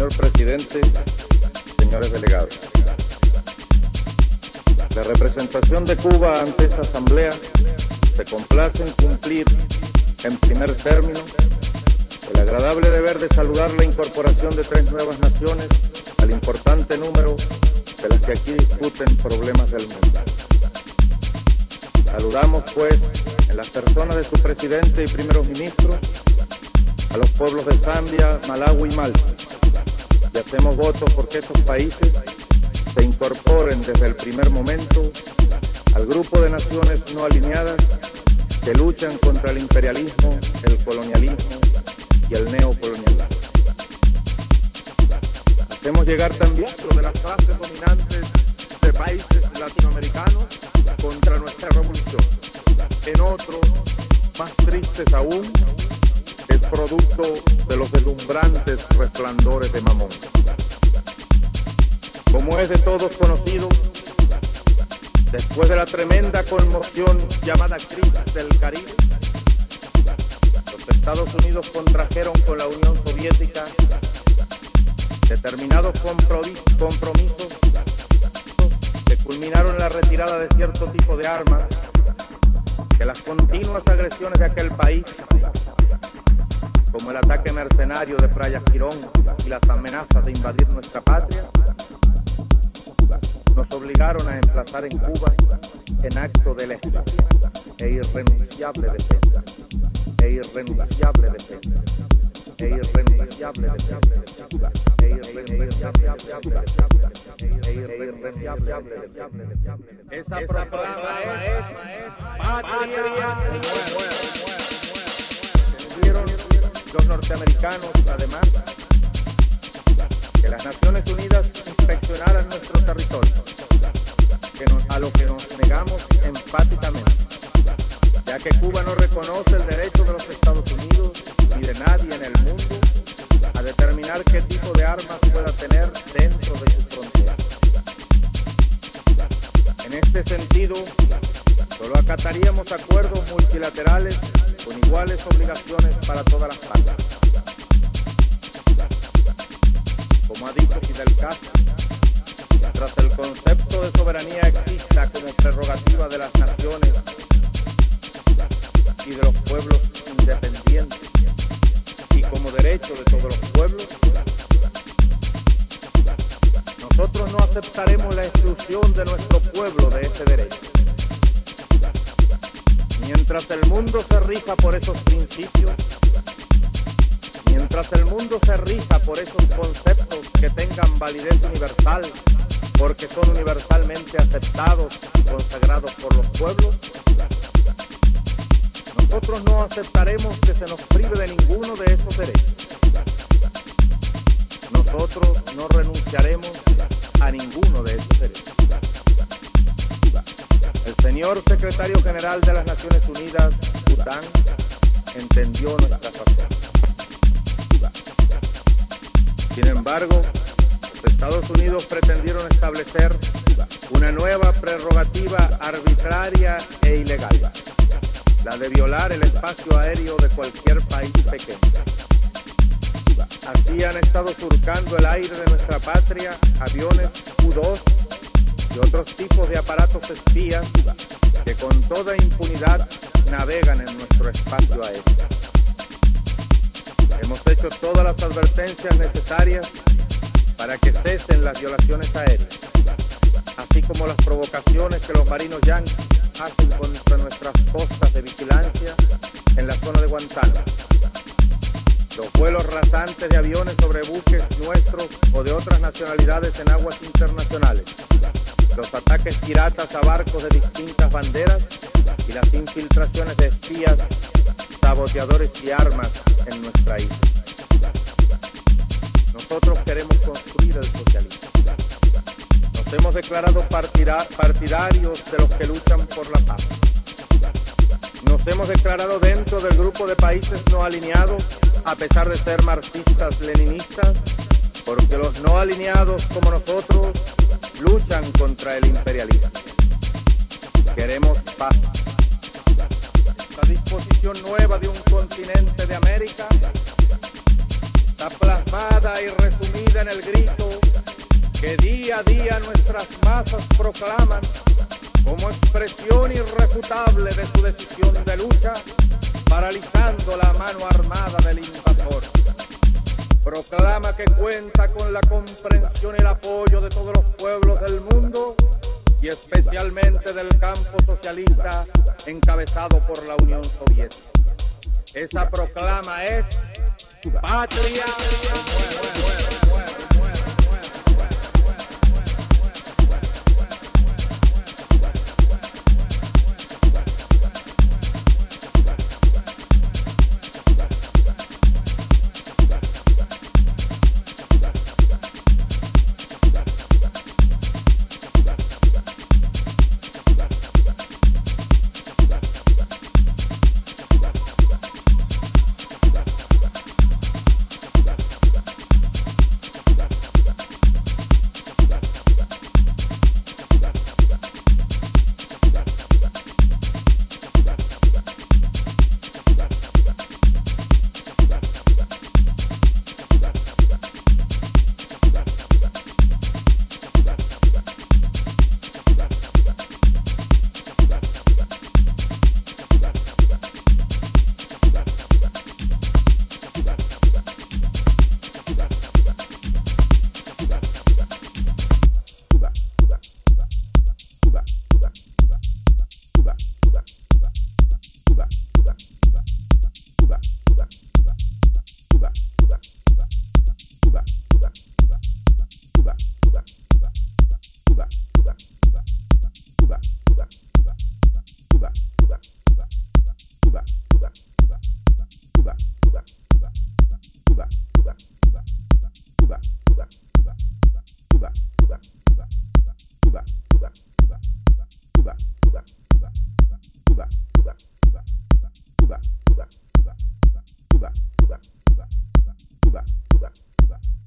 Señor presidente, señores delegados, la representación de Cuba ante esta asamblea se complace en cumplir en primer término el agradable deber de saludar la incorporación de tres nuevas naciones al importante número de las que aquí discuten problemas del mundo. Saludamos, pues, en las personas de su presidente y primeros ministros, a los pueblos de Zambia, Malawi y Malta. Y hacemos votos porque estos países se incorporen desde el primer momento al grupo de naciones no alineadas que luchan contra el imperialismo, el colonialismo y el neocolonialismo. Hacemos llegar también de las clases dominantes de países latinoamericanos contra nuestra revolución. En otros, más tristes aún, es producto de los deslumbrantes resplandores de Mamón. Como es de todos conocido, después de la tremenda conmoción llamada crisis del Caribe, los Estados Unidos contrajeron con la Unión Soviética determinados compromisos que culminaron la retirada de cierto tipo de armas, que las continuas agresiones de aquel país, como el ataque mercenario de Playa Girón y las amenazas de invadir nuestra patria, nos obligaron a emplazar en Cuba en acto de legítima e irrenunciable defensa, e irrenunciable defensa, e irrenunciable defensa, e irrenunciable Esa proclama es patria los norteamericanos, además, que las Naciones Unidas inspeccionaran nuestro territorio, a lo que nos negamos enfáticamente, ya que Cuba no reconoce el derecho de los Estados Unidos ni de nadie en el mundo a determinar qué tipo de armas pueda tener dentro de sus fronteras. En este sentido, solo acataríamos acuerdos multilaterales con iguales obligaciones para todas las partes. Como ha dicho Fidel Castro, mientras el concepto de soberanía exista como prerrogativa de las naciones y de los pueblos independientes y como derecho de todos los pueblos, nosotros no aceptaremos la exclusión de nuestro pueblo de ese derecho. Mientras el mundo se rija por esos principios, mientras el mundo se rija por esos conceptos que tengan validez universal, porque son universalmente aceptados y consagrados por los pueblos, nosotros no aceptaremos que se nos prive de ninguno de esos derechos. Nosotros no renunciaremos a ninguno de esos derechos. Señor secretario general de las Naciones Unidas, Bután, entendió nuestra razón. Sin embargo, los Estados Unidos pretendieron establecer una nueva prerrogativa arbitraria e ilegal, la de violar el espacio aéreo de cualquier país pequeño. Así han estado surcando el aire de nuestra patria aviones U-2 y otros tipos de aparatos espías que con toda impunidad navegan en nuestro espacio aéreo. Hemos hecho todas las advertencias necesarias para que cesen las violaciones aéreas, así como las provocaciones que los marinos yanquis hacen contra nuestras costas de vigilancia en la zona de Guantánamo. Los vuelos rasantes de aviones sobre buques nuestros o de otras nacionalidades en aguas internacionales. Los ataques piratas a barcos de distintas banderas y las infiltraciones de espías, saboteadores y armas en nuestra isla. Nosotros queremos construir el socialismo. Nos hemos declarado partidarios de los que luchan por la paz. Nos hemos declarado dentro del grupo de países no alineados, a pesar de ser marxistas-leninistas, porque los no alineados como nosotros luchan contra el imperialismo. Queremos paz. Esta disposición nueva de un continente de América está plasmada y resumida en el grito que día a día nuestras masas proclaman como expresión irrefutable de su decisión de lucha, paralizando la mano armada del invasor. Proclama que cuenta con la comprensión y el apoyo de todos los pueblos del mundo y especialmente del campo socialista encabezado por la Unión Soviética. Esa proclama es patria.